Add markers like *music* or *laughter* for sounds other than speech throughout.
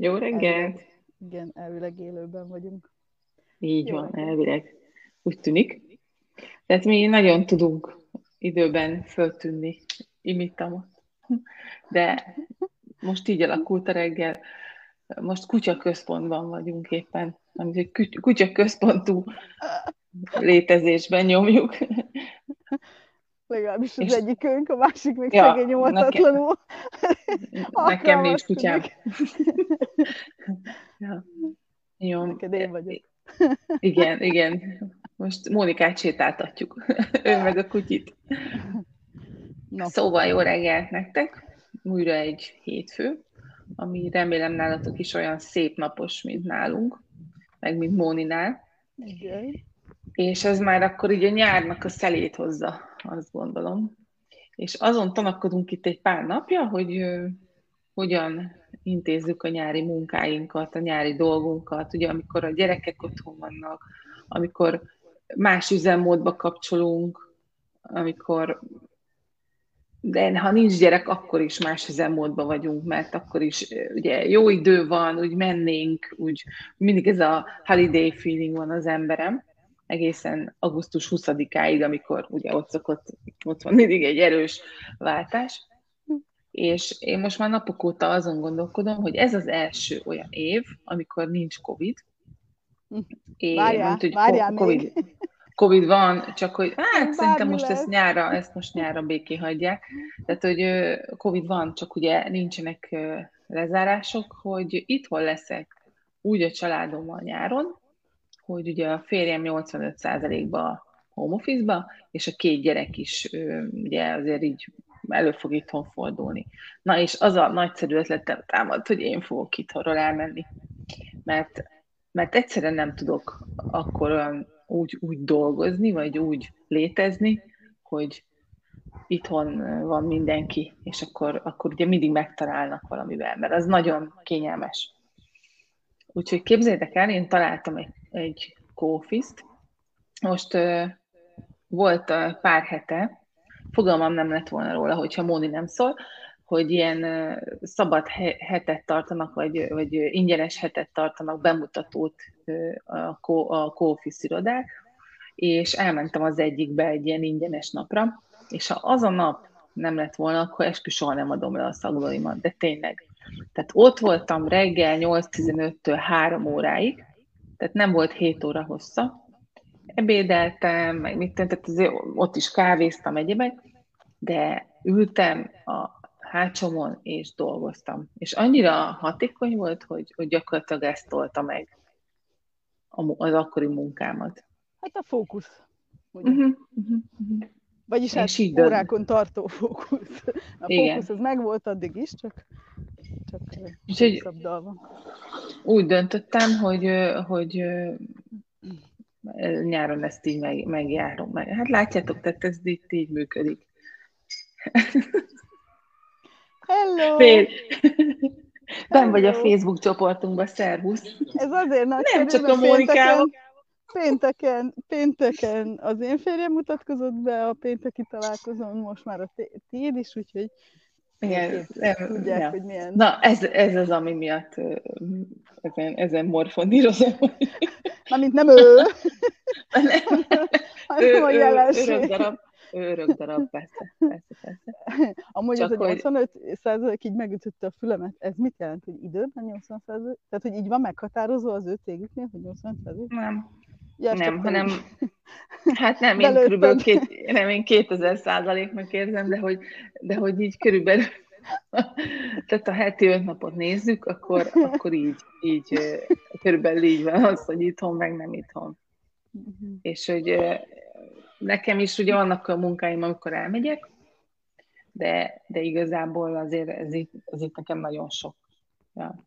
Jó reggelt! Igen, elvileg élőben vagyunk. Így Jó van, reggelt. elvileg. Úgy tűnik. Tehát mi nagyon tudunk időben föltűnni, imitamot. De most így alakult a reggel. Most kutyaközpontban vagyunk éppen. Amit egy kut- kutyaközpontú létezésben nyomjuk. Legalábbis az És- egyikünk, a másik még Ja, szegény nyomhatatlanul. Nekem nincs Alkalmazkodik. kutyám. *laughs* Ja. Jó. Neked én vagyok. Igen, igen. Most Mónikát sétáltatjuk. ő meg a kutyit. Na, Szóval jó reggelt nektek! Újra egy hétfő, ami remélem nálatok is olyan szép napos, mint nálunk, meg mint Móninál. igen. És ez már akkor így a nyárnak a szelét hozza, azt gondolom. És azon tanakodunk itt egy pár napja, hogy hogyan intézzük a nyári munkáinkat, a nyári dolgunkat, ugye amikor a gyerekek otthon vannak, amikor más üzemmódba kapcsolunk, amikor de ha nincs gyerek, akkor is más üzemmódban vagyunk, mert akkor is ugye jó idő van, úgy mennénk, úgy mindig ez a holiday feeling van az emberem, egészen augusztus 20-áig, amikor ugye ott szokott, ott van mindig egy erős váltás. És én most már napok óta azon gondolkodom, hogy ez az első olyan év, amikor nincs Covid. Én, Várjál, hogy COVID, még. Covid van, csak hogy *laughs* hát Bármi szerintem most lesz. ezt nyára, ezt most nyára békén hagyják. Tehát, hogy Covid van, csak ugye nincsenek lezárások, hogy itthon leszek úgy a családommal nyáron, hogy ugye a férjem 85%-ba home office-ba, és a két gyerek is ö, ugye azért így elő fog itthon fordulni. Na és az a nagyszerű ötletem támad, hogy én fogok itthonról elmenni. Mert, mert egyszerűen nem tudok akkor olyan úgy, úgy dolgozni, vagy úgy létezni, hogy itthon van mindenki, és akkor, akkor ugye mindig megtalálnak valamivel, mert az nagyon kényelmes. Úgyhogy képzeljétek el, én találtam egy, egy kófiszt. Most uh, volt uh, pár hete, fogalmam nem lett volna róla, hogyha Móni nem szól, hogy ilyen uh, szabad he- hetet tartanak, vagy, vagy ingyenes hetet tartanak, bemutatót uh, a, kó, kófisz irodák, és elmentem az egyikbe egy ilyen ingyenes napra, és ha az a nap nem lett volna, akkor eskü soha nem adom le a szagolaimat, de tényleg. Tehát ott voltam reggel 8-15-től 3 óráig, tehát nem volt 7 óra hossza. Ebédeltem, meg mit tehát azért ott is kávéztam egyébek, de ültem a hátsomon és dolgoztam. És annyira hatékony volt, hogy, hogy gyakorlatilag ezt tolta meg a az akkori munkámat. Hát a fókusz. Ugye? Uh-huh, uh-huh, uh-huh. Vagyis hát És dönt- órákon tartó fókusz. A Igen. fókusz az megvolt addig is, csak, csak Úgyhogy-. Úgy döntöttem, hogy, hogy nyáron ezt így meg, megjárom. Meg. Hát látjátok, tehát ez itt így működik. Hello! Fél. Nem vagy a. Facebook csoportunkban, szervusz. Ez azért nagyszerű, Nem csak a Mónikával. Pénteken, pénteken az én férjem mutatkozott be a pénteki találkozón, most már a ti- tiéd is, úgyhogy Igen, nem, tudják, ja. hogy milyen. Na, ez, ez az, ami miatt ezen, ezen morfondírozom. *laughs* Mint nem ő, *laughs* Nem. *laughs* hanem a jelenség. örök darab, persze, persze, persze. Amúgy ez Csak a hogy- 85 százalék így megütötte a fülemet. Ez mit jelent, hogy időben 80 százalék? Tehát, hogy így van meghatározó az ő cégüknél, hogy 80 százalék? Nem, Ja, nem, hanem. *laughs* Hát nem, én körülbelül két, nem, én 2000 százaléknak érzem, de hogy, de hogy így körülbelül, *laughs* tehát ha heti öt napot nézzük, akkor, akkor így, így, körülbelül így van az, hogy itthon, meg nem itthon. Mhm. És hogy nekem is ugye vannak a munkáim, amikor elmegyek, de, de igazából azért ez itt, ez itt nekem nagyon sok. Ja.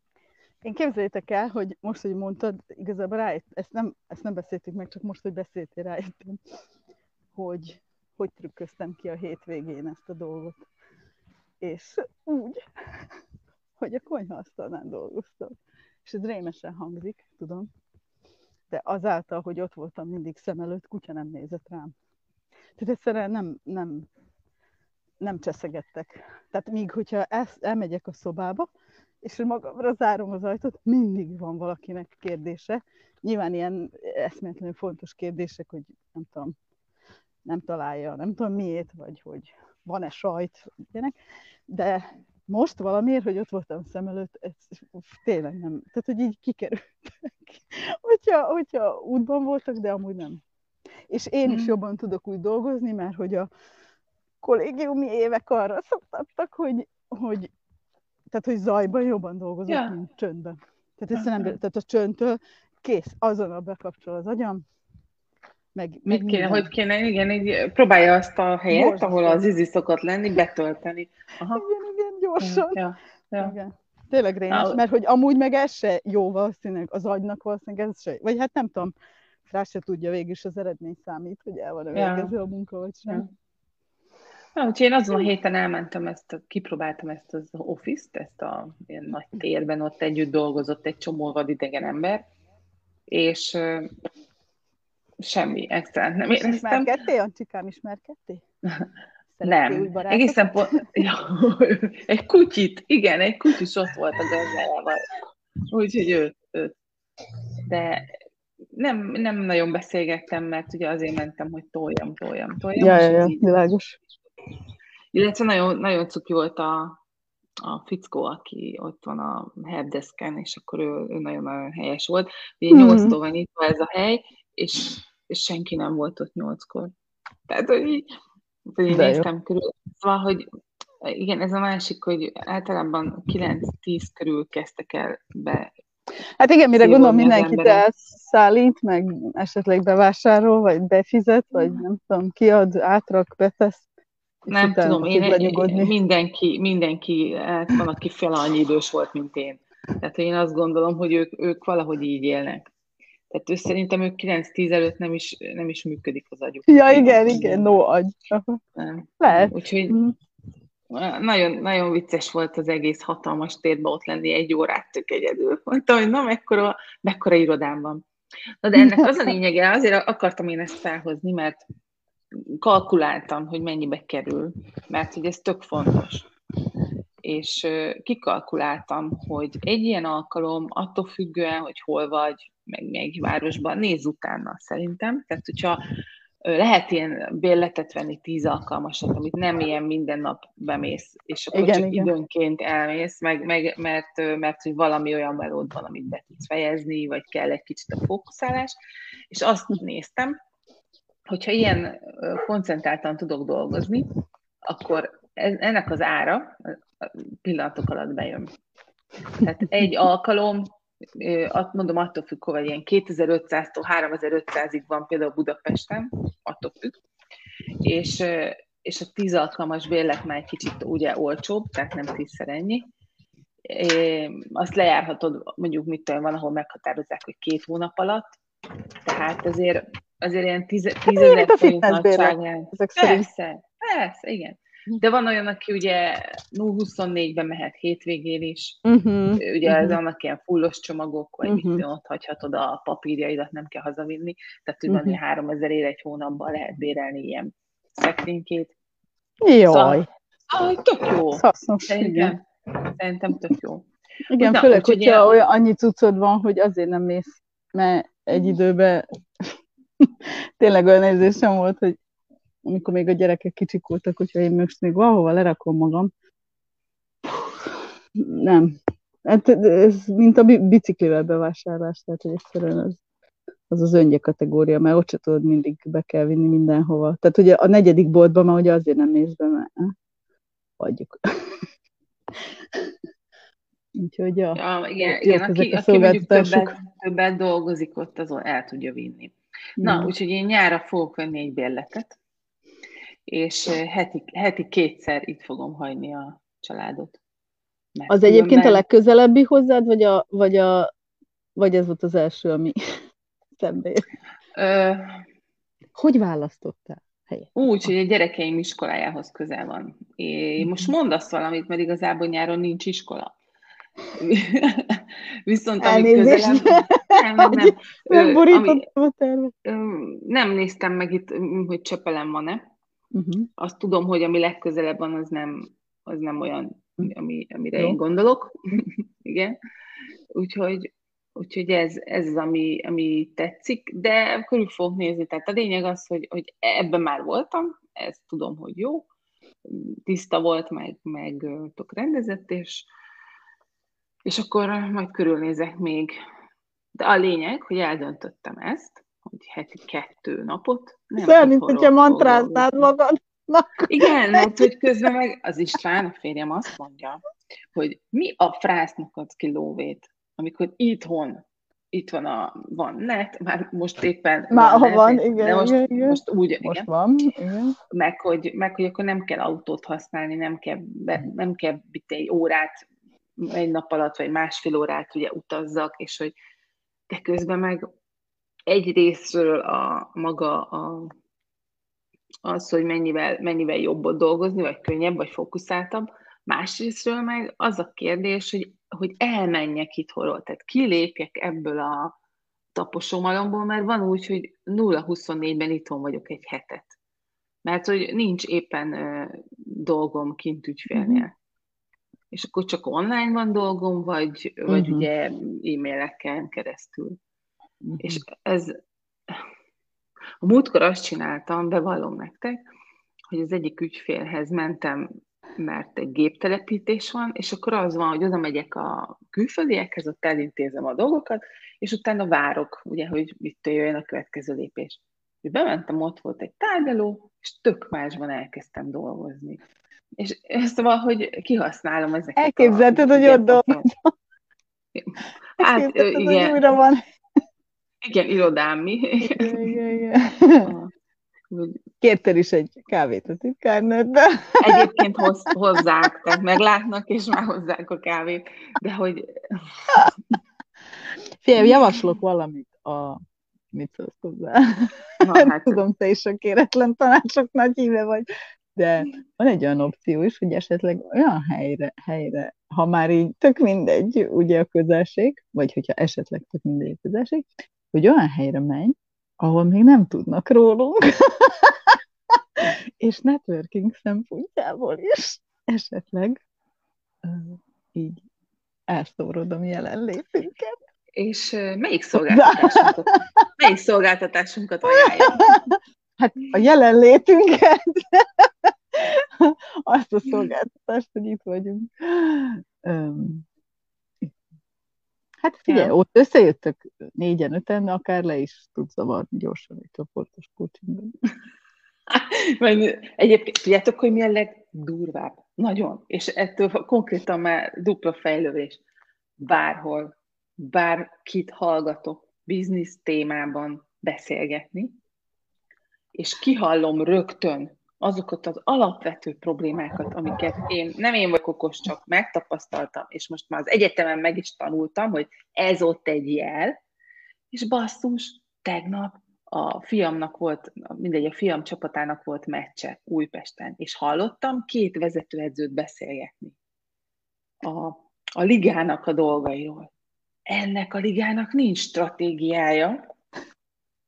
Én képzeljétek el, hogy most, hogy mondtad, igazából rájött, ezt nem, ezt nem beszéltük meg, csak most, hogy beszéltél, rájöttem, hogy hogy trükköztem ki a hétvégén ezt a dolgot. És úgy, hogy a konyhaasztalnál dolgoztam. És ez rémesen hangzik, tudom, de azáltal, hogy ott voltam mindig szem előtt, kutya nem nézett rám. Tehát egyszerűen nem, nem, nem cseszegettek. Tehát míg, hogyha el, elmegyek a szobába, és magamra zárom az ajtót, mindig van valakinek kérdése. Nyilván ilyen eszméletlenül fontos kérdések, hogy nem tudom, nem találja, nem tudom miért, vagy hogy van-e sajt, ilyenek, de most valamiért, hogy ott voltam szem előtt, ez tényleg nem, tehát hogy így kikerültek. *laughs* hogyha, hogyha útban voltak, de amúgy nem. És én is mm. jobban tudok úgy dolgozni, mert hogy a kollégiumi évek arra *laughs* szoktattak, hogy, hogy tehát, hogy zajban jobban dolgozok, ja. mint csöndben. Tehát, egyszerűen, tehát a csöndtől kész, azonnal bekapcsol az agyam, meg, Mit meg kéne, hogy kéne, igen, így próbálja azt a helyet, Most ahol az izi szokott lenni, betölteni. Aha. Igen, igen, gyorsan. Ja, ja. Igen. Tényleg rémes, ah. mert hogy amúgy meg ez se jó valószínűleg, az agynak valószínűleg ez se, vagy hát nem tudom, rá se tudja végül is az eredmény számít, hogy el van a végező ja. a munka, vagy sem. Ja. Na, úgyhogy én azon a héten elmentem, ezt, kipróbáltam ezt az office-t, ezt a ilyen nagy térben, ott együtt dolgozott egy csomó vadidegen ember, és uh, semmi extra nem éreztem. Ismerkedtél, Ancsikám, ismerkedtél? *laughs* nem, egészen pont, *laughs* ja, *laughs* egy kutyit, igen, egy kutyus ott volt a gazdájával, úgyhogy őt, őt. De nem, nem nagyon beszélgettem, mert ugye azért mentem, hogy toljam, toljam, toljam. Ja, ja, ja, világos. Illetve nagyon, nagyon cuki volt a, a fickó, aki ott van a helpdesken, és akkor ő, ő nagyon-nagyon helyes volt. Ugye mm. 8 van nyitva ez a hely, és, és senki nem volt ott nyolckor. Tehát, hogy így, hogy így néztem jó. körül. Szóval, hogy igen, ez a másik, hogy általában 9-10 körül kezdtek el be Hát igen, mire gondolom mindenkit elszállít, meg esetleg bevásárol, vagy befizet, vagy nem tudom, kiad, átrak, betesz. Nem tudom, én, én, mindenki, mindenki, hát van, aki fel annyi idős volt, mint én. Tehát én azt gondolom, hogy ők, ők valahogy így élnek. Tehát ő szerintem ők 9-10 előtt nem is, nem is működik az agyuk. Ja, igen, igen, no agy. Nem. Lehet. Úgyhogy mm. nagyon, nagyon vicces volt az egész hatalmas térben ott lenni egy órát tök egyedül. Mondtam, hogy na, mekkora, mekkora irodám van. Na de ennek az a lényege, azért akartam én ezt felhozni, mert kalkuláltam, hogy mennyibe kerül, mert hogy ez tök fontos. És kikalkuláltam, hogy egy ilyen alkalom attól függően, hogy hol vagy, meg melyik városban, nézz utána szerintem. Tehát, hogyha lehet ilyen bérletet venni tíz alkalmasat, amit nem ilyen minden nap bemész, és akkor igen, csak igen. időnként elmész, meg, meg, mert, mert hogy valami olyan melód van, amit be tudsz fejezni, vagy kell egy kicsit a fókuszálás, és azt néztem, hogyha ilyen koncentráltan tudok dolgozni, akkor ez, ennek az ára pillanatok alatt bejön. Tehát egy alkalom, azt mondom, attól függ, hogy ilyen 2500-tól 3500-ig van például Budapesten, attól függ, és, és a 10 alkalmas bérlet már egy kicsit ugye olcsóbb, tehát nem tízszer ennyi. Azt lejárhatod, mondjuk mit tudom, van, ahol meghatározzák, hogy két hónap alatt, tehát azért azért ilyen tízezer hát, forint nagyságrend. Persze, persze, igen. De van olyan, aki ugye 0-24-ben mehet hétvégén is, uh-huh, ugye uh-huh. ez annak ilyen fullos csomagok, vagy uh-huh. mit ott hagyhatod a papírjaidat, nem kell hazavinni, tehát hogy uh-huh. van, 3000 ér egy hónapban lehet bérelni ilyen szekrénykét. Jaj. Szóval, ah, tök jó. Hasznos, Szerintem, igen. Szerintem tök jó. Igen, Na, főleg, hogyha ilyen... olyan annyi cuccod van, hogy azért nem mész, mert egy időben *laughs* tényleg olyan érzésem volt, hogy amikor még a gyerekek kicsik voltak, hogyha én most még valahova lerakom magam, nem. Hát ez mint a biciklivel bevásárlás, tehát hogy egyszerűen az, az az öngye kategória, mert ott se tudod mindig be kell vinni mindenhova. Tehát ugye a negyedik boltban már ugye azért nem mész be, mert hagyjuk. *laughs* Úgyhogy ja, ja igen, igen aki, aki mondjuk többet, többet dolgozik ott, azon el tudja vinni. Na, mm. úgyhogy én nyára fogok venni egy bérletet, és heti, heti kétszer itt fogom hagyni a családot. Mert az egyébként a legközelebbi hozzád, vagy, a, vagy, a, vagy ez volt az első, ami *laughs* szembe Ö... Hogy választottál? Helyet? Úgy, hogy a gyerekeim iskolájához közel van. É, most mhm. mondasz valamit, mert igazából nyáron nincs iskola. *laughs* Viszont amit közelebb... Nem, nem, nem. *laughs* nem borítottam a tervet. Nem néztem meg itt, hogy Csepelen van-e. Uh-huh. Azt tudom, hogy ami legközelebb van, az nem, az nem olyan ami, amire Jó. én gondolok. *laughs* Igen. Úgyhogy, úgyhogy ez, ez az, ami, ami tetszik, de körül fogok nézni. Tehát a lényeg az, hogy, hogy ebben már voltam, ezt tudom, hogy jó, tiszta volt, meg, meg tök rendezett, és, és akkor majd körülnézek még. De a lényeg, hogy eldöntöttem ezt, hogy heti kettő napot. Nem mint hogyha mantráznád magad. Igen, mert *laughs* hogy közben meg az István, a férjem azt mondja, hogy mi a frásznak adsz ki lóvét, amikor itthon itt van a van net, már most éppen már van, net, van igen, de most, igen, most úgy, most igen. van, igen. Meg, hogy, meg, hogy akkor nem kell autót használni, nem kell, be, nem kell egy órát egy nap alatt, vagy másfél órát ugye utazzak, és hogy de közben meg egy részről a maga a, az, hogy mennyivel, mennyivel jobb dolgozni, vagy könnyebb, vagy fókuszáltabb, másrésztről meg az a kérdés, hogy, hogy elmenjek itthonról, tehát kilépjek ebből a taposómalomból, mert van úgy, hogy 0-24-ben itthon vagyok egy hetet. Mert hogy nincs éppen ö, dolgom kint ügyfélnél. Mm-hmm. És akkor csak online van dolgom, vagy, uh-huh. vagy mhm. ugye e-maileken keresztül. Uh-huh. És ez... A múltkor azt csináltam, bevallom nektek, hogy az egyik ügyfélhez mentem, mert egy géptelepítés van, és akkor az van, hogy oda megyek a külföldiekhez, ott elintézem a dolgokat, és utána várok, ugye, hogy mit jöjjön a következő lépés. És bementem, ott volt egy tárgyaló, és tök másban elkezdtem dolgozni. És ezt valahogy kihasználom ezeket. Elképzelted, a, hogy ott dolgozom. Hát, igen. Hogy újra van. Igen, irodámi. Igen, igen, igen. *laughs* Kértél is egy kávét a titkárnődbe. Egyébként hoz, hozzák, tehát meglátnak, és már hozzák a kávét, de hogy... Figyelj, javaslok valamit a... Mit szólsz hozzá? Na, hát... Tudom, te is a kéretlen tanácsok nagy híve vagy, de van egy olyan opció is, hogy esetleg olyan helyre, helyre ha már így tök mindegy, ugye a közelség, vagy hogyha esetleg tök mindegy a közelség, hogy olyan helyre menj, ahol még nem tudnak rólunk, és networking szempontjából is esetleg így elszórodom jelenlétünket. És melyik szolgáltatásunkat, melyik szolgáltatásunkat ajánlja? Hát a jelenlétünket, *laughs* azt a szolgáltatást, hogy itt vagyunk. Hát figyelj, ja. ott összejöttök négyen, öten, akár le is tudsz zavarni gyorsan egy csoportos coachingban. *laughs* Egyébként tudjátok, hogy mi a legdurvább? Nagyon. És ettől konkrétan már dupla fejlődés. Bárhol, bárkit hallgatok biznisz témában beszélgetni, és kihallom rögtön azokat az alapvető problémákat, amiket én, nem én vagyok okos, csak megtapasztaltam, és most már az egyetemen meg is tanultam, hogy ez ott egy jel, és basszus, tegnap a fiamnak volt, mindegy, a fiam csapatának volt meccse Újpesten, és hallottam két vezetőedzőt beszélgetni a, a ligának a dolgairól. Ennek a ligának nincs stratégiája,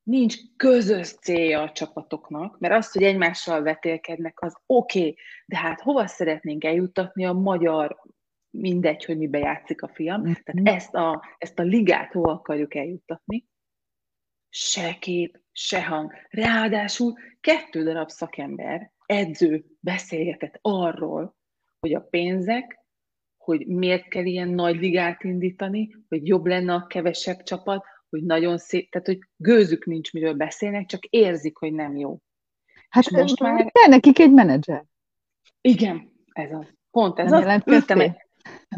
nincs közös célja a csapatoknak, mert azt, hogy egymással vetélkednek, az oké, okay, de hát hova szeretnénk eljuttatni a magyar, mindegy, hogy mibe játszik a fiam, mm-hmm. tehát ezt a, ezt a ligát hova akarjuk eljuttatni? Se kép, se hang. Ráadásul kettő darab szakember, edző beszélgetett arról, hogy a pénzek, hogy miért kell ilyen nagy ligát indítani, hogy jobb lenne a kevesebb csapat, hogy nagyon szép, tehát hogy gőzük nincs, miről beszélnek, csak érzik, hogy nem jó. Hát most már... Kell nekik egy menedzser. Igen, ez az. Pont ez az. Ültem egy...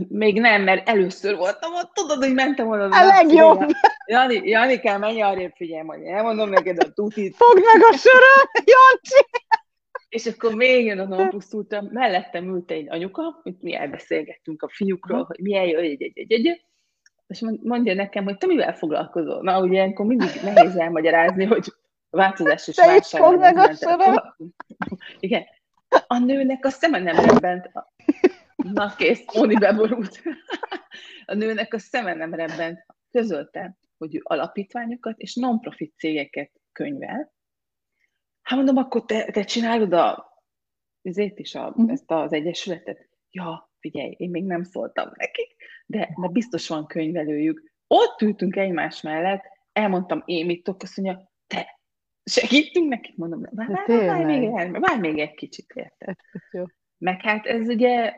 Még nem, mert először voltam ott, tudod, hogy mentem oda. A legjobb. Jani, Jani kell menj arrébb, figyelj, majd elmondom neked a tutit. Fogd meg a söröt, Jancsi! És akkor még jön a pusztultam, mellettem ült egy anyuka, hogy mi elbeszélgettünk a fiúkról, hogy milyen jó, egy, egy, egy, egy, és mondja nekem, hogy te mivel foglalkozol? Na, ugye ilyenkor mindig nehéz elmagyarázni, hogy változás és Te is fogd meg a Igen. A nőnek a szeme nem rebbent. Na kész, Móni beborult. A nőnek a szeme nem rebbent. Közölte, hogy ő alapítványokat és non-profit cégeket könyvel. Hát mondom, akkor te, te csinálod a, ezért is a, mhm. ezt az egyesületet? Ja, figyelj, én még nem szóltam nekik, de, de biztos van könyvelőjük. Ott ültünk egymás mellett, elmondtam én mit tudok, azt mondja, te, segítünk nekik, mondom, várj, várj, várj, még, várj még egy kicsit, érted? Meg hát ez ugye,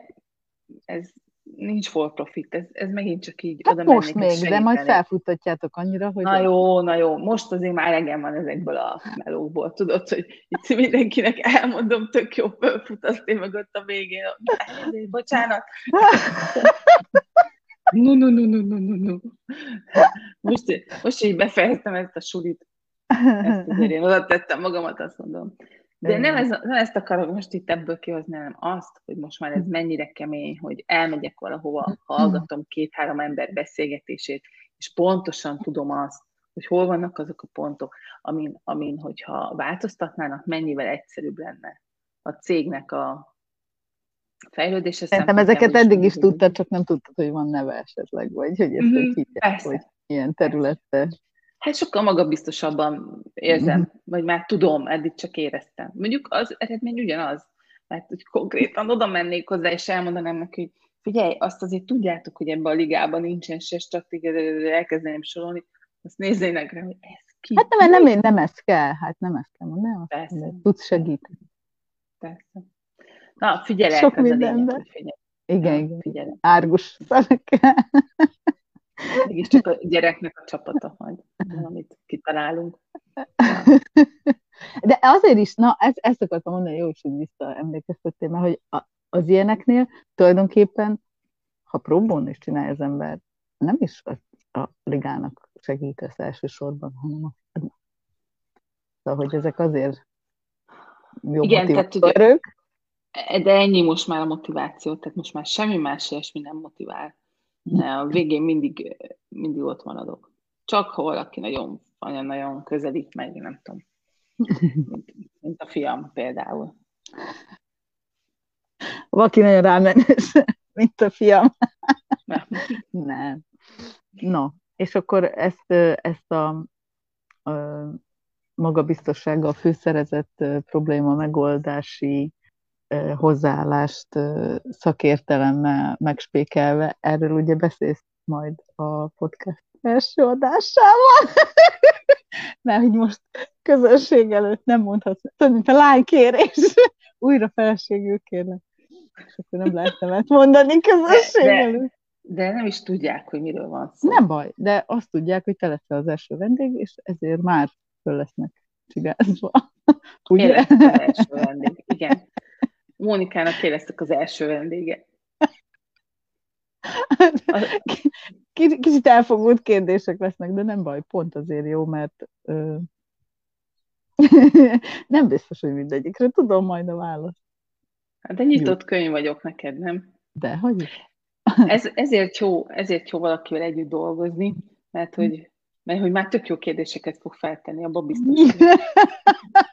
ez nincs for profit, ez, ez megint csak így hát oda most még, de majd felfuttatjátok annyira, hogy... Na jó, na jó, most azért már elegem van ezekből a melókból, tudod, hogy itt mindenkinek elmondom, tök jó, fölfutatni meg ott a végén, bocsánat. No, no, no, no, no, no, no. Most, most így befejeztem ezt a sulit. Ezt azért én oda tettem magamat, azt mondom. De nem, ez, nem ezt akarok most itt ebből kihozni, hanem azt, hogy most már ez mennyire kemény, hogy elmegyek valahova, hallgatom két-három ember beszélgetését, és pontosan tudom azt, hogy hol vannak azok a pontok, amin, amin hogyha változtatnának, mennyivel egyszerűbb lenne a cégnek a fejlődése. Szerintem ezeket eddig is tudtad, csak nem tudtad, hogy van neve esetleg, vagy hogy ezt mm-hmm, hívják, hogy ilyen területe. Hát sokkal magabiztosabban érzem, mm-hmm. vagy már tudom, eddig csak éreztem. Mondjuk az eredmény ugyanaz, mert hogy konkrétan oda mennék hozzá, és elmondanám neki, hogy figyelj, azt azért tudjátok, hogy ebben a ligában nincsen se stratégia, elkezdeném sorolni, azt nézzének rá, hogy ez ki. Hát nem, nem, nem ezt kell, hát nem ezt kell mondani, Persze. tudsz segíteni. Persze. Na, figyelj, Sok mindenben. Igen, igen. Figyelj. Árgus szemekkel. Csak a gyereknek a csapata majd, amit kitalálunk. De azért is, na, ezt, ezt akartam mondani, jó is, hogy visszaemlékeztettél, mert hogy az ilyeneknél tulajdonképpen, ha próbón is csinálja az ember, nem is a, a ligának segítesz elsősorban, hanem a Szóval, hogy ezek azért jó Igen, tehát ugye, de ennyi most már a motiváció, tehát most már semmi más ilyesmi nem motivál a végén mindig, mindig ott maradok. Csak ha valaki nagyon, nagyon, nagyon közelít meg, nem tudom. Mint, mint a fiam például. Valaki nagyon rámenes, mint a fiam. nem. No, és akkor ezt, ezt a, a magabiztossággal fűszerezett probléma megoldási hozzáállást szakértelemmel megspékelve. Erről ugye beszélsz majd a podcast első adásával. *laughs* Mert hogy most közönség előtt nem mondhatsz, tudod, mint a lánykérés. *laughs* Újra feleségül kérlek. És akkor nem lehet nemet mondani közönség de, előtt. De nem is tudják, hogy miről van szó. Nem baj, de azt tudják, hogy te leszel az első vendég, és ezért már föl lesznek csigázva. *laughs* Ugye? az első vendég, igen. Mónikának kérdeztek az első vendége. *laughs* Kicsit elfogult kérdések lesznek, de nem baj, pont azért jó, mert ö... *laughs* nem biztos, hogy mindegyikre tudom majd a választ. Hát de nyitott jó. könyv vagyok neked, nem? De, hogy Ez, ezért, jó, ezért jó valakivel együtt dolgozni, mert hogy, mert hogy már tök jó kérdéseket fog feltenni, abban biztos.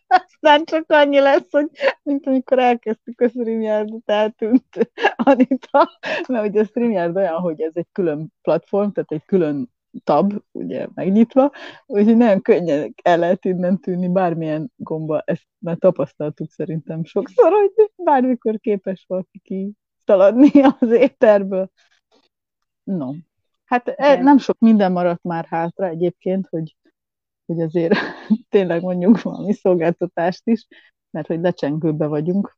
aztán csak annyi lesz, hogy mint amikor elkezdtük a StreamYard-ot, eltűnt Anita, mert ugye a StreamYard olyan, hogy ez egy külön platform, tehát egy külön tab, ugye megnyitva, úgyhogy nagyon könnyen el lehet innen tűnni bármilyen gomba, ezt már tapasztaltuk szerintem sokszor, hogy bármikor képes valaki ki szaladni az éterből. No. Hát Igen. nem sok minden maradt már hátra egyébként, hogy hogy azért *laughs* tényleg mondjuk valami szolgáltatást is, mert hogy lecsengőbe vagyunk,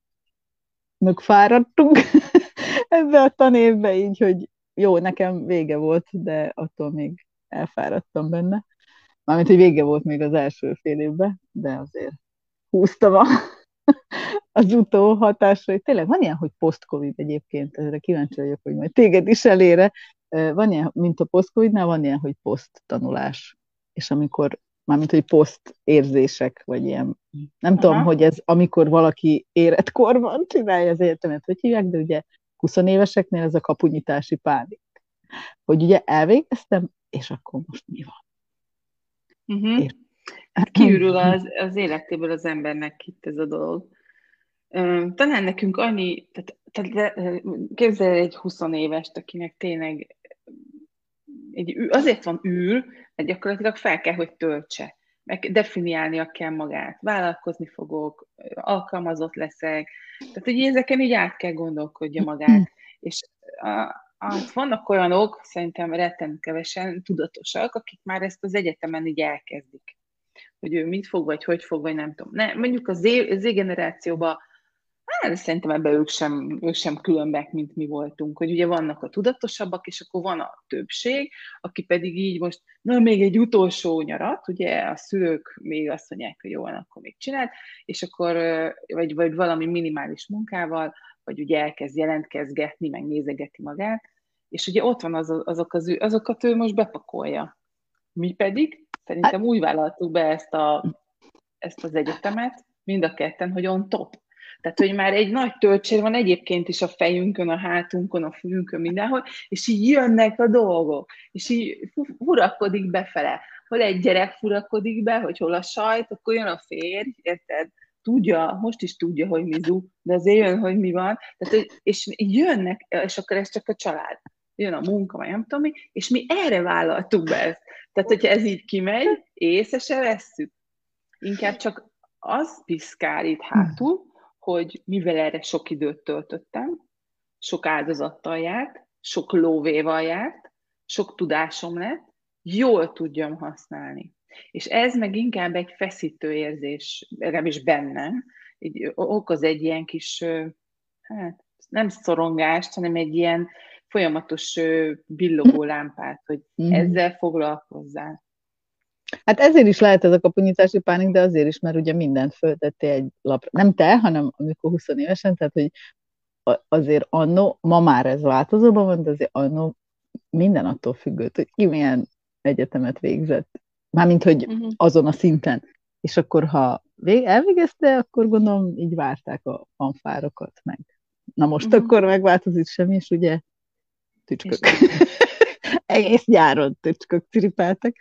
meg fáradtunk *laughs* ebbe a tanévbe, így, hogy jó, nekem vége volt, de attól még elfáradtam benne. Mármint, hogy vége volt még az első fél évben, de azért húztam a, *laughs* az utó hatásra, hogy tényleg van ilyen, hogy post-covid egyébként, ezre kíváncsi vagyok, hogy majd téged is elére. Van ilyen, mint a post-covidnál, van ilyen, hogy post-tanulás. És amikor mármint, hogy poszt érzések, vagy ilyen, nem Aha. tudom, hogy ez amikor valaki életkorban csinálja az életemet, hogy hívják, de ugye 20 éveseknél ez a kapunyítási pánik. Hogy ugye elvégeztem, és akkor most mi van? Uh-huh. És... Kiürül az, az életéből az embernek itt ez a dolog. Talán nekünk annyi, tehát, tehát képzelj egy 20 évest, akinek tényleg egy, azért van űr, mert gyakorlatilag fel kell, hogy töltse. Meg definiálnia kell magát. Vállalkozni fogok, alkalmazott leszek. Tehát, hogy ezeken így át kell gondolkodja magát. És hát vannak olyanok, szerintem retten kevesen tudatosak, akik már ezt az egyetemen így elkezdik. Hogy ő mit fog, vagy hogy fog, vagy nem tudom. Ne, mondjuk az Z-generációban Hát szerintem ebben ők sem, ők sem különbek, mint mi voltunk, hogy ugye vannak a tudatosabbak, és akkor van a többség, aki pedig így most, na még egy utolsó nyarat, ugye a szülők még azt mondják, hogy jó akkor még csinált, és akkor, vagy, vagy valami minimális munkával, vagy ugye elkezd jelentkezgetni, meg nézegeti magát, és ugye ott van az, azok az, azokat ő most bepakolja. Mi pedig szerintem úgy vállaltuk be ezt, a, ezt az egyetemet, mind a ketten, hogy on top tehát, hogy már egy nagy töltsér van egyébként is a fejünkön, a hátunkon, a fülünkön, mindenhol, és így jönnek a dolgok, és így furakodik befele. Hol egy gyerek furakodik be, hogy hol a sajt, akkor jön a férj, érted? Tudja, most is tudja, hogy mi zú, de azért jön, hogy mi van. Tehát, és jönnek, és akkor ez csak a család. Jön a munka, vagy nem tudom mi, és mi erre vállaltuk be ezt. Tehát, hogyha ez így kimegy, észre se vesszük. Inkább csak az piszkál itt hátul, hogy mivel erre sok időt töltöttem, sok áldozattal járt, sok lóvéval járt, sok tudásom lett, jól tudjam használni. És ez meg inkább egy feszítő érzés, legalábbis bennem, így okoz egy ilyen kis, hát nem szorongást, hanem egy ilyen folyamatos billogó lámpát, hogy mm. ezzel foglalkozzál. Hát ezért is lehet ez a kapunyítási pánik, de azért is, mert ugye mindent föltettél egy lapra. Nem te, hanem amikor 20 évesen, tehát hogy azért annó, ma már ez változóban van, de azért annó minden attól függött, hogy ki milyen egyetemet végzett. Mármint, hogy uh-huh. azon a szinten. És akkor, ha elvégezte, akkor gondolom így várták a fanfárokat meg. Na most uh-huh. akkor megváltozik semmi, és ugye tücskök. Egész nyáron tücskök ciripeltek.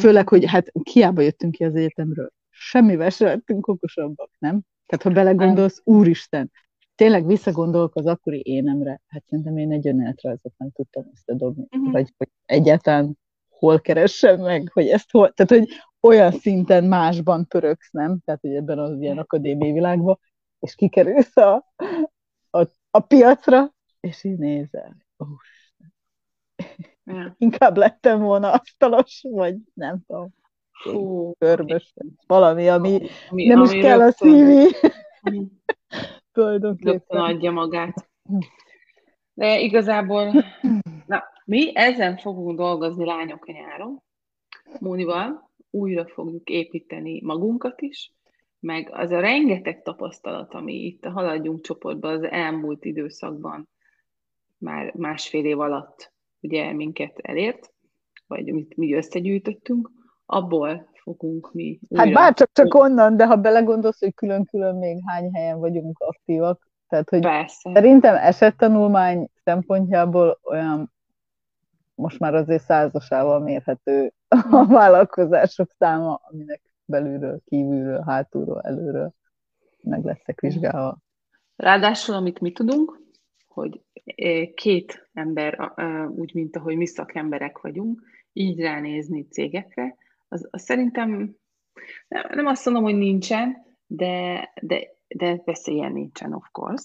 Főleg, hogy hát kiába jöttünk ki az egyetemről. Semmivel se lettünk okosabbak, nem? Tehát, ha belegondolsz, úristen, tényleg visszagondolok az akkori énemre, hát szerintem én egy önéletrajzot nem tudtam összedobni. Uh-huh. Vagy hogy egyáltalán hol keressem meg, hogy ezt hol, tehát, hogy olyan szinten másban pöröksz, nem? Tehát, hogy ebben az ilyen akadémiai világban, és kikerülsz a, a, a piacra, és így nézel. Oh, Ja. Inkább lettem volna asztalos, vagy nem tudom. Fú, körbös, valami, ami, ami nem ami is kell a szívi. *laughs* Tulajdonképpen. adja magát. De igazából, na, mi ezen fogunk dolgozni lányok a nyáron, Mónival, újra fogjuk építeni magunkat is, meg az a rengeteg tapasztalat, ami itt a Haladjunk csoportban az elmúlt időszakban, már másfél év alatt ugye minket elért, vagy amit mi összegyűjtöttünk, abból fogunk mi újra... Hát bárcsak csak onnan, de ha belegondolsz, hogy külön-külön még hány helyen vagyunk aktívak, tehát hogy Persze. szerintem esettanulmány szempontjából olyan most már azért százasával mérhető a vállalkozások száma, aminek belülről, kívülről, hátulról, előről meg leszek vizsgálva. Ráadásul, amit mi tudunk, hogy két ember, úgy, mint ahogy mi szakemberek vagyunk, így ránézni cégekre, az, az szerintem nem, nem azt mondom, hogy nincsen, de, de, de persze ilyen nincsen, of course.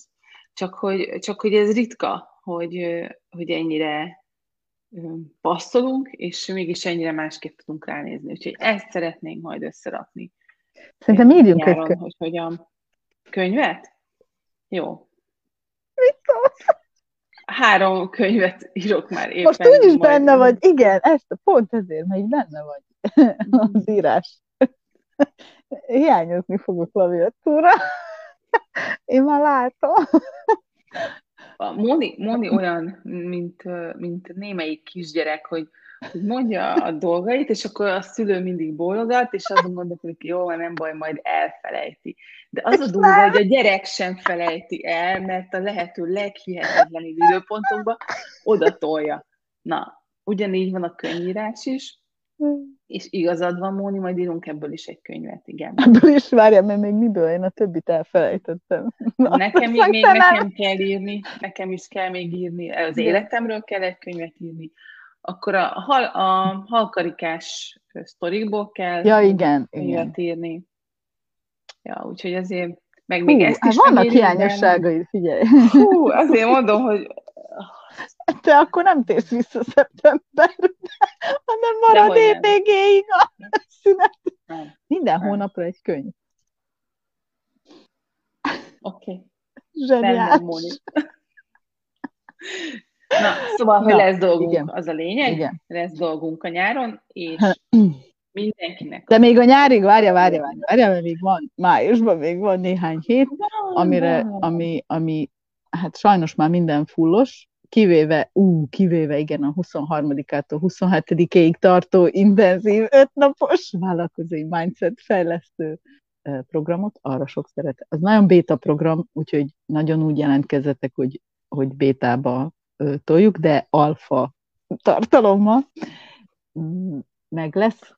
Csak hogy, csak hogy ez ritka, hogy, hogy ennyire passzolunk, és mégis ennyire másképp tudunk ránézni. Úgyhogy ezt szeretnénk majd összerakni. Szerintem írjunk egy könyvet. Hogy hogyan. Könyvet? Jó. Mit szólsz? Három könyvet írok már éppen. Most úgyis benne vagy, igen, ezt pont ezért, mert így benne vagy *laughs* az írás. *laughs* Hiányozni fogok klaviatúra. *laughs* Én már látom. A Moni, Moni olyan, mint, mint némelyik kisgyerek, hogy mondja a dolgait, és akkor a szülő mindig bólogat, és azon gondolkodik, hogy jó, van, nem baj, majd elfelejti. De az a durva, hogy a gyerek sem felejti el, mert a lehető leghihetetlenebb időpontokban oda tolja. Na, ugyanígy van a könyvírás is, és igazad van, Móni, majd írunk ebből is egy könyvet, igen. Ebből is várjál, mert még miből? Én a többit elfelejtettem. Na, nekem még, még nekem kell írni, nekem is kell még írni, az életemről kell egy könyvet írni, akkor a, hal, a halkarikás sztorikból kell ja, igen, igen. írni. Ja, úgyhogy azért meg még Hú, ezt is hát vannak hiányosságai, figyelj. Hú, azért mondom, hogy te akkor nem térsz vissza szeptemberben, hanem marad évvégéig a szünet. Nem. Minden nem. hónapra egy könyv. Oké. Okay. Zseniális. Na, szóval, hogy lesz dolgunk, igen. az a lényeg, igen. lesz dolgunk a nyáron, és mindenkinek. De még a nyárig, várja, várja, várja, várja, mert még van, májusban még van néhány hét, amire, ami, ami, hát sajnos már minden fullos, kivéve, ú, kivéve igen, a 23-ától 27-ig tartó intenzív ötnapos vállalkozói mindset fejlesztő programot, arra sok szeret. Az nagyon béta program, úgyhogy nagyon úgy jelentkezzetek, hogy, hogy bétába toljuk, de alfa tartalommal mm, meg lesz.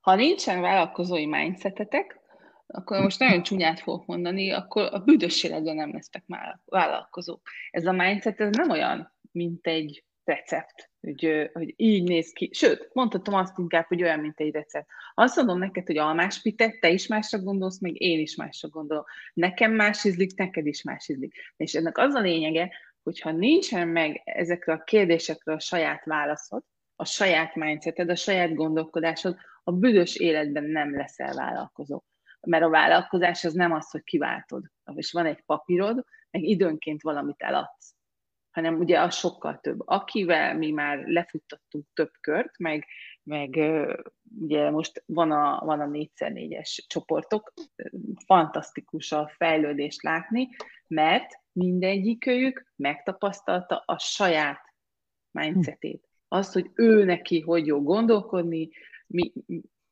Ha nincsen vállalkozói mindsetetek, akkor most nagyon csúnyát fogok mondani, akkor a büdös nem lesztek már vállalkozók. Ez a mindset, ez nem olyan, mint egy recept, hogy, hogy így néz ki. Sőt, mondhatom azt inkább, hogy olyan, mint egy recept. Azt mondom neked, hogy almás pitet, te is másra gondolsz, meg én is másra gondolom. Nekem más ízlik, neked is más ízlik. És ennek az a lényege, hogyha nincsen meg ezekre a kérdésekre a saját válaszod, a saját mindseted, a saját gondolkodásod, a büdös életben nem leszel vállalkozó. Mert a vállalkozás az nem az, hogy kiváltod, és van egy papírod, meg időnként valamit eladsz hanem ugye az sokkal több. Akivel mi már lefuttattunk több kört, meg, meg ugye most van a, van a 4x4-es csoportok, fantasztikus a fejlődést látni, mert mindegyikőjük megtapasztalta a saját mindsetét. Azt, hogy ő neki hogy jó gondolkodni, mi,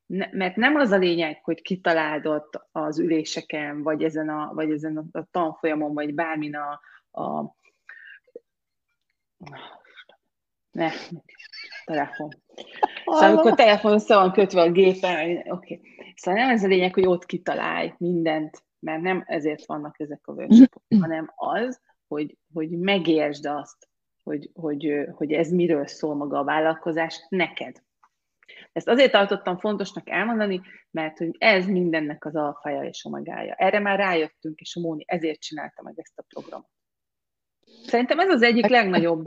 ne, mert nem az a lényeg, hogy kitaláldott az üléseken, vagy ezen a, vagy ezen a, a tanfolyamon, vagy bármin a, a ne, telefon. Szóval amikor telefon össze van kötve a gépen, oké. Okay. Szóval nem ez a lényeg, hogy ott kitalálj mindent, mert nem ezért vannak ezek a workshopok, hanem az, hogy, hogy megértsd azt, hogy, hogy, hogy ez miről szól maga a vállalkozás neked. Ezt azért tartottam fontosnak elmondani, mert hogy ez mindennek az alfaja és omegája. Erre már rájöttünk, és a Móni ezért csinálta meg ezt a programot. Szerintem ez az egyik legnagyobb...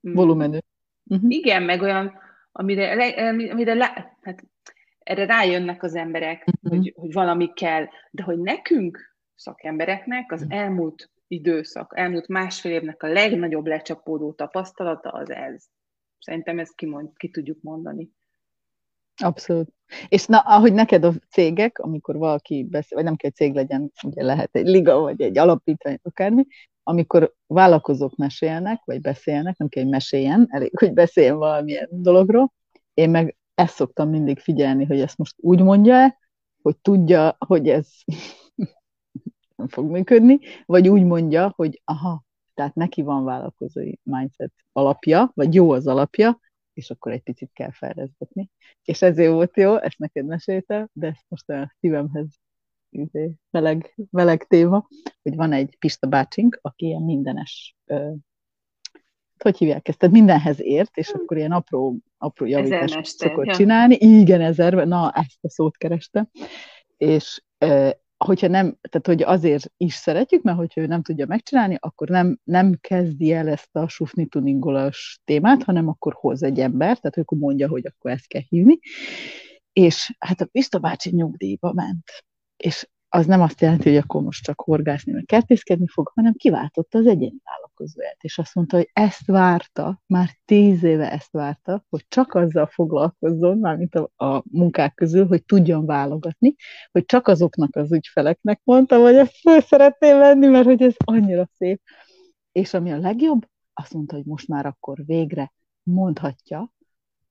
Volumenű. Uh-huh. Igen, meg olyan, amire, amire le, hát erre rájönnek az emberek, uh-huh. hogy, hogy valami kell, de hogy nekünk, szakembereknek az uh-huh. elmúlt időszak, elmúlt másfél évnek a legnagyobb lecsapódó tapasztalata az ez. Szerintem ezt kimond, ki tudjuk mondani. Abszolút. És na, ahogy neked a cégek, amikor valaki beszél, vagy nem kell cég legyen, ugye lehet egy liga, vagy egy alapítvány, akármi, amikor vállalkozók mesélnek, vagy beszélnek, nem kell, hogy meséljen, elég, hogy beszéljen valamilyen dologról, én meg ezt szoktam mindig figyelni, hogy ezt most úgy mondja-e, hogy tudja, hogy ez *laughs* nem fog működni, vagy úgy mondja, hogy aha, tehát neki van vállalkozói mindset alapja, vagy jó az alapja, és akkor egy picit kell fejlesztetni. És ezért volt jó, ezt neked meséltem, de ezt most a szívemhez meleg, meleg téma, hogy van egy Pista bácsink, aki ilyen mindenes, hogy hívják ezt, tehát mindenhez ért, és akkor ilyen apró, apró javítást szokott ja. csinálni. Igen, ezer, na, ezt a szót kerestem. És hogyha nem, tehát hogy azért is szeretjük, mert hogyha ő nem tudja megcsinálni, akkor nem, nem kezdi el ezt a sufni tuningolas témát, hanem akkor hoz egy ember, tehát akkor mondja, hogy akkor ezt kell hívni. És hát a Pista bácsi nyugdíjba ment és az nem azt jelenti, hogy akkor most csak horgászni, meg kertészkedni fog, hanem kiváltotta az egyéni vállalkozóját, és azt mondta, hogy ezt várta, már tíz éve ezt várta, hogy csak azzal foglalkozzon, mármint a, a munkák közül, hogy tudjon válogatni, hogy csak azoknak az ügyfeleknek mondta, hogy ezt föl szeretném venni, mert hogy ez annyira szép. És ami a legjobb, azt mondta, hogy most már akkor végre mondhatja,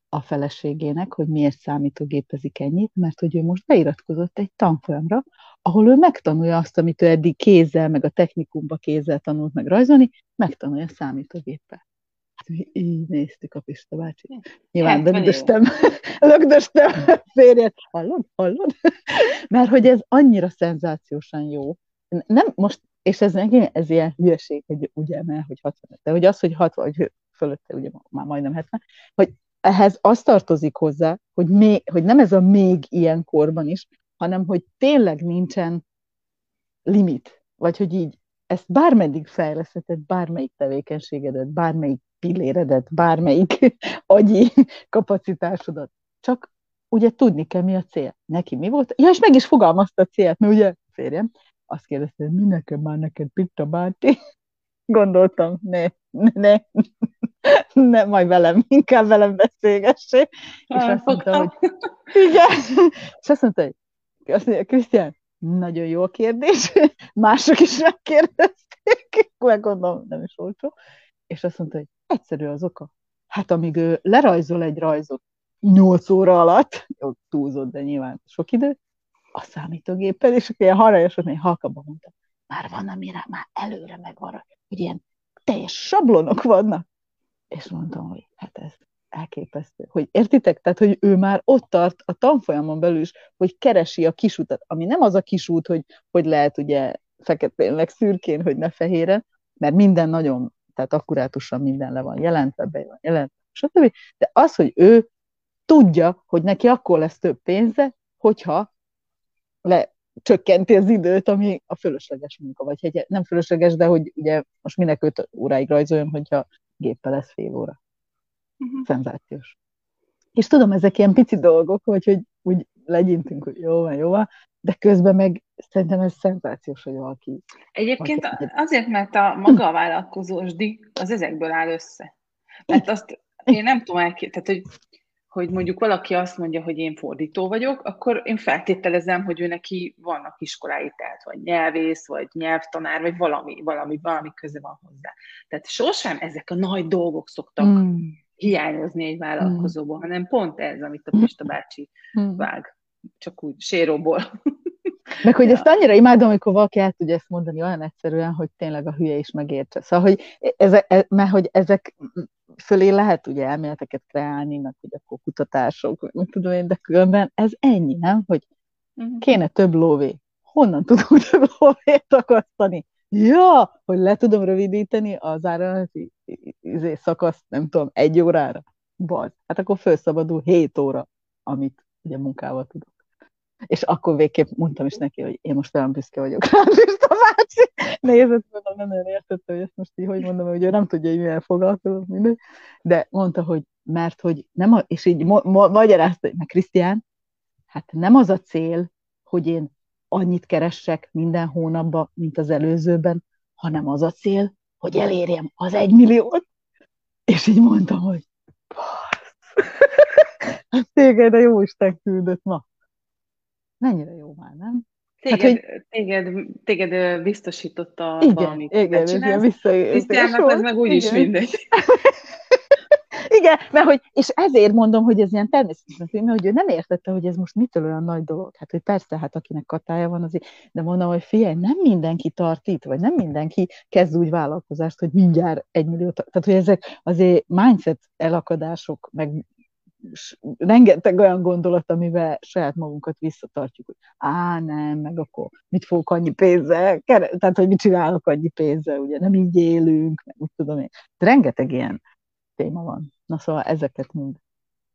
a feleségének, hogy miért számítógépezik ennyit, mert hogy ő most beiratkozott egy tanfolyamra, ahol ő megtanulja azt, amit ő eddig kézzel, meg a technikumba kézzel tanult meg rajzolni, megtanulja számítógéppel. Hát mi így néztük a Pista bácsi. Nyilván lögdöstem, lögdöstem *laughs* férjet. Hallod? Hallod? *laughs* Mert hogy ez annyira szenzációsan jó. Nem, most, és ez ez ilyen hülyeség, hogy ugye, mert hogy 60, de hogy az, hogy 60, hogy fölötte ugye már majdnem 70, hogy ehhez az tartozik hozzá, hogy, még, hogy nem ez a még ilyen korban is, hanem hogy tényleg nincsen limit, vagy hogy így ezt bármeddig fejlesztheted, bármelyik tevékenységedet, bármelyik pilléredet, bármelyik *laughs* agyi kapacitásodat. Csak ugye tudni kell, mi a cél. Neki mi volt? Ja, és meg is fogalmazta a célt, mert ugye férjem azt kérdezte, hogy mi nekem már neked Pitta báti? *laughs* Gondoltam, ne, ne, ne, *laughs* ne, majd velem, inkább velem beszélgessék. És azt mondta, hogy igen. *laughs* És azt mondta, hogy azt mondja, Krisztián, nagyon jó a kérdés, *laughs* mások is megkérdezték, gondolom, nem is olcsó, és azt mondta, hogy egyszerű az oka. Hát amíg ő lerajzol egy rajzot 8 óra alatt, jó, túlzott, de nyilván sok idő, a számítógéppel, és akkor ilyen harajos, hogy halkabban mondta, már van, amire már előre megvan, hogy ilyen teljes sablonok vannak. És mondtam, hogy hát ez elképesztő. Hogy értitek? Tehát, hogy ő már ott tart a tanfolyamon belül is, hogy keresi a kisutat, ami nem az a kisút, hogy, hogy lehet ugye feketén, meg szürkén, hogy ne fehéren, mert minden nagyon, tehát akkurátusan minden le van jelentve, be van jelentve, stb. De az, hogy ő tudja, hogy neki akkor lesz több pénze, hogyha lecsökkenti az időt, ami a fölösleges munka, vagy egy, nem fölösleges, de hogy ugye most minek 5 óráig rajzoljon, hogyha géppel lesz fél óra. Uh-huh. Szenzációs. És tudom, ezek ilyen pici dolgok, hogy, hogy úgy legyintünk, hogy jó van, jó van, de közben meg szerintem ez szenzációs, hogy valaki... Egyébként valaki... azért, mert a maga a vállalkozós díj az ezekből áll össze. Mert azt én nem tudom elképzelni, tehát hogy hogy mondjuk valaki azt mondja, hogy én fordító vagyok, akkor én feltételezem, hogy ő neki vannak iskolái, tehát vagy nyelvész, vagy nyelvtanár, vagy valami, valami, valami köze van hozzá. Tehát sosem ezek a nagy dolgok szoktak mm. hiányozni egy vállalkozóból, mm. hanem pont ez, amit a Pista bácsi mm. vág. Csak úgy séróból. *laughs* Meg hogy ja. ezt annyira imádom, amikor valaki el tudja ezt mondani olyan egyszerűen, hogy tényleg a hülye is megértse. Szóval, hogy ezek, e, mert hogy ezek fölé lehet ugye elméleteket kreálni, meg hogy akkor kutatások, meg tudom én, de különben ez ennyi, nem? Hogy mhm. kéne több lóvé. Honnan tudunk *laughs* több lóvét akasztani? Ja, hogy le tudom rövidíteni az áramlati izé, szakaszt, nem tudom, egy órára. Vagy, hát akkor felszabadul 7 óra, amit ugye munkával tudok. És akkor végképp mondtam is neki, hogy én most olyan büszke vagyok rá, *laughs* Pista bácsi. Nézett, mondom, nem nagyon értette, hogy ezt most így hogy mondom, hogy ő nem tudja, hogy milyen foglalkozom, mindegy. De mondta, hogy mert hogy nem, a, és így ma, ma, magyarázta, meg Krisztián, hát nem az a cél, hogy én annyit keressek minden hónapban, mint az előzőben, hanem az a cél, hogy elérjem az egy milliót. És így mondtam, hogy *laughs* téged a jó Isten küldött ma. Mennyire jó már, nem? Téged, hát, hogy... téged, téged biztosította igen, valamit. Igen, igen, Krisztiánnak ez meg úgyis mindegy. *laughs* Igen, mert hogy, és ezért mondom, hogy ez ilyen természetesen, mert hogy ő nem értette, hogy ez most mitől olyan nagy dolog. Hát, hogy persze, hát akinek katája van, azért, de mondom, hogy figyelj, nem mindenki tart itt, vagy nem mindenki kezd úgy vállalkozást, hogy mindjárt egy millió, tehát hogy ezek azért mindset elakadások, meg rengeteg olyan gondolat, amivel saját magunkat visszatartjuk, hogy á, nem, meg akkor mit fogok annyi pénzzel, tehát, hogy mit csinálok annyi pénzzel, ugye nem így élünk, meg úgy tudom én. De rengeteg ilyen téma van. Na szóval ezeket mind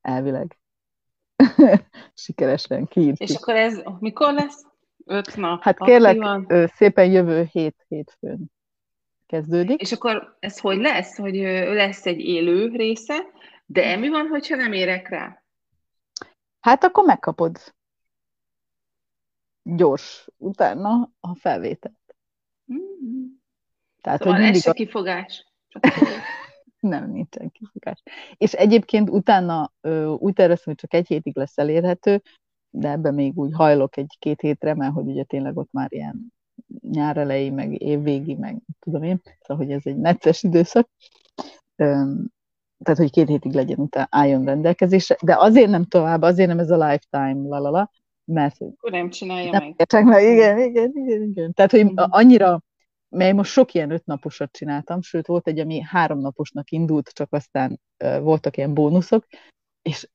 elvileg *laughs* sikeresen kiírtuk. És akkor ez mikor lesz? Öt nap. Hát kérlek, szépen jövő hét hétfőn kezdődik. És akkor ez hogy lesz? Hogy lesz egy élő része, de mi van, hogyha nem érek rá? Hát akkor megkapod gyors utána a felvételt. Mm-hmm. Tehát, szóval hogy mindig ez a... *laughs* kifogás. nem, nincsen kifogás. És egyébként utána ö, úgy terveztem, hogy csak egy hétig lesz elérhető, de ebben még úgy hajlok egy-két hétre, mert hogy ugye tényleg ott már ilyen nyár elejé, meg évvégi, meg tudom én, szóval hogy ez egy necces időszak tehát hogy két hétig legyen utána álljon rendelkezésre, de azért nem tovább, azért nem ez a lifetime, lalala, mert Akkor nem csinálja nem meg. Csak meg. Igen, igen, igen, igen. Tehát, hogy uh-huh. annyira, mert most sok ilyen ötnaposat csináltam, sőt, volt egy, ami háromnaposnak indult, csak aztán uh, voltak ilyen bónuszok, és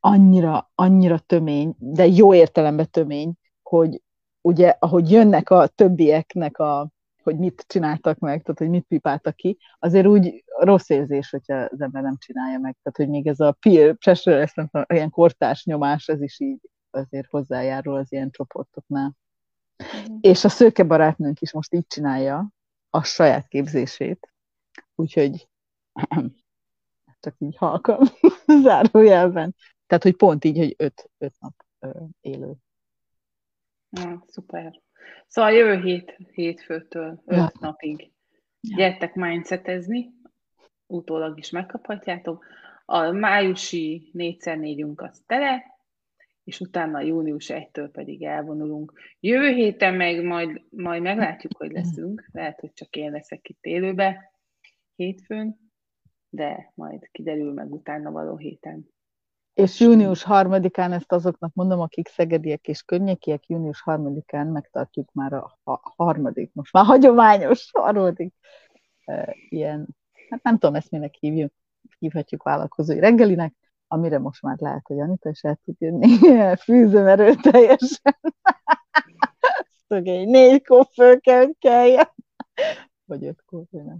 annyira, annyira tömény, de jó értelemben tömény, hogy ugye, ahogy jönnek a többieknek a hogy mit csináltak meg, tehát hogy mit pipáltak ki, azért úgy rossz érzés, hogyha az ember nem csinálja meg. Tehát, hogy még ez a peer pressure, ezt nem tudom, ilyen kortárs nyomás, ez is így azért hozzájárul az ilyen csoportoknál. Mm. És a szőke barátnőnk is most így csinálja a saját képzését, úgyhogy *clears throat* csak így halkan, *laughs* zárójelben. Tehát, hogy pont így, hogy öt, öt nap élő. Ja, szuper. Szóval jövő hét, hétfőtől öt ja. napig ja. gyertek mindsetezni, utólag is megkaphatjátok. A májusi 4x4-ünk az tele, és utána június 1-től pedig elvonulunk. Jövő héten meg majd, majd meglátjuk, hogy leszünk. Lehet, hogy csak én leszek itt élőbe hétfőn, de majd kiderül meg utána való héten. És június harmadikán ezt azoknak mondom, akik szegediek és könnyekiek, június harmadikán megtartjuk már a, harmadik, most már hagyományos harmadik e, ilyen, hát nem tudom, ezt minek hívjuk, hívhatjuk vállalkozói reggelinek, amire most már lehet, hogy Anita is el tud jönni, *laughs* fűzöm erőteljesen. Szögény, négykor föl kell keljen. Vagy ötkor, nem.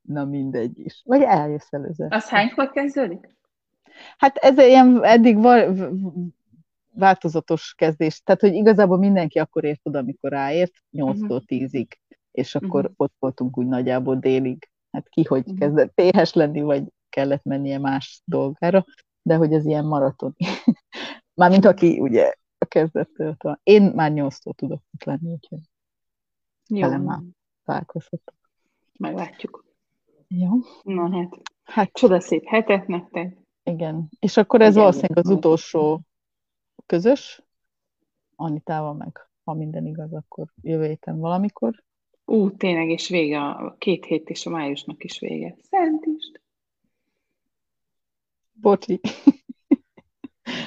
Na mindegy is. Vagy eljössz előző. Az hánykor kezdődik? Hát ez ilyen eddig változatos kezdés. Tehát, hogy igazából mindenki akkor ért oda, amikor ráért, 8-tól 10-ig, mhm. és akkor uh-huh. ott voltunk úgy nagyjából délig. Hát ki, hogy uh-huh. kezdett éhes lenni, vagy kellett mennie más dolgára, de hogy ez ilyen maraton. *laughs* Mármint aki ugye a kezdettől. Én már 8-tól tudok itt lenni, úgyhogy Jó. velem már találkozhatok. Meglátjuk. Jó. Na hát, hát csodaszép hetet nektek. Igen, és akkor ez Igen, valószínűleg az utolsó közös, Anitával meg, ha minden igaz, akkor jövő héten valamikor. Ú, tényleg, és vége a két hét és a májusnak is vége. Szentist! Bocsi.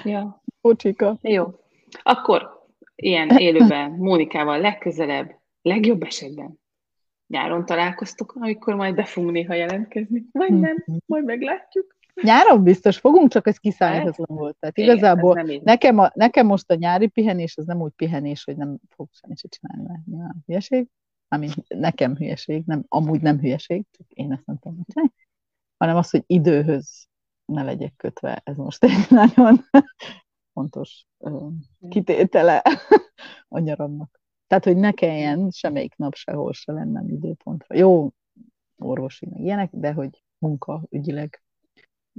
Ja. Bocsika. Jó. Akkor ilyen élőben Mónikával legközelebb, legjobb esetben nyáron találkoztok, amikor majd be fogunk néha jelentkezni. Vagy nem, mhm. majd meglátjuk. Nyáron biztos fogunk, csak ez kiszállhatatlan volt. Tehát Igen, igazából nekem, a, nekem most a nyári pihenés az nem úgy pihenés, hogy nem fogok semmit csinálni, mert nyilván hülyeség. Amint nekem hülyeség, nem, amúgy nem hülyeség, csak én ezt nem tudom csinálni, hanem az, hogy időhöz ne legyek kötve. Ez most egy *laughs* nagyon fontos kitétele *laughs* a nyaramnak. Tehát, hogy ne kelljen semmelyik nap sehol se lennem időpontra. Jó, orvosi meg ilyenek, de hogy munka ügyileg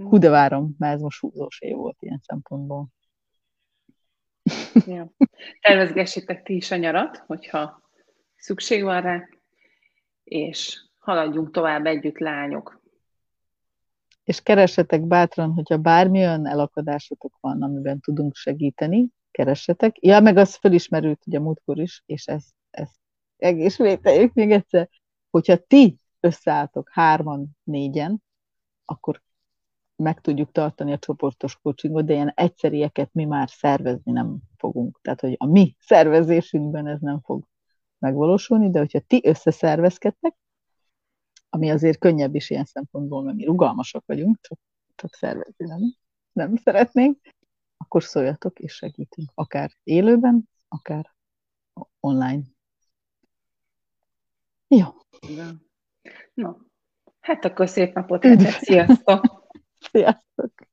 Hú, de várom, mert ez most húzós év volt ilyen szempontból. Ja. Tervezgessétek ti is a nyarat, hogyha szükség van rá, és haladjunk tovább együtt, lányok. És keressetek bátran, hogyha bármilyen elakadásotok van, amiben tudunk segíteni, keressetek. Ja, meg az felismerült ugye múltkor is, és ez, ez megismételjük még egyszer, hogyha ti összeálltok hárman, négyen, akkor meg tudjuk tartani a csoportos coachingot, de ilyen egyszerieket mi már szervezni nem fogunk. Tehát, hogy a mi szervezésünkben ez nem fog megvalósulni, de hogyha ti összeszervezkedtek, ami azért könnyebb is ilyen szempontból, mert mi rugalmasak vagyunk, csak, csak szervezni nem, nem szeretnénk, akkor szóljatok és segítünk, akár élőben, akár online. Jó. No. Hát akkor szép napot, sziasztok! the *laughs* outlook.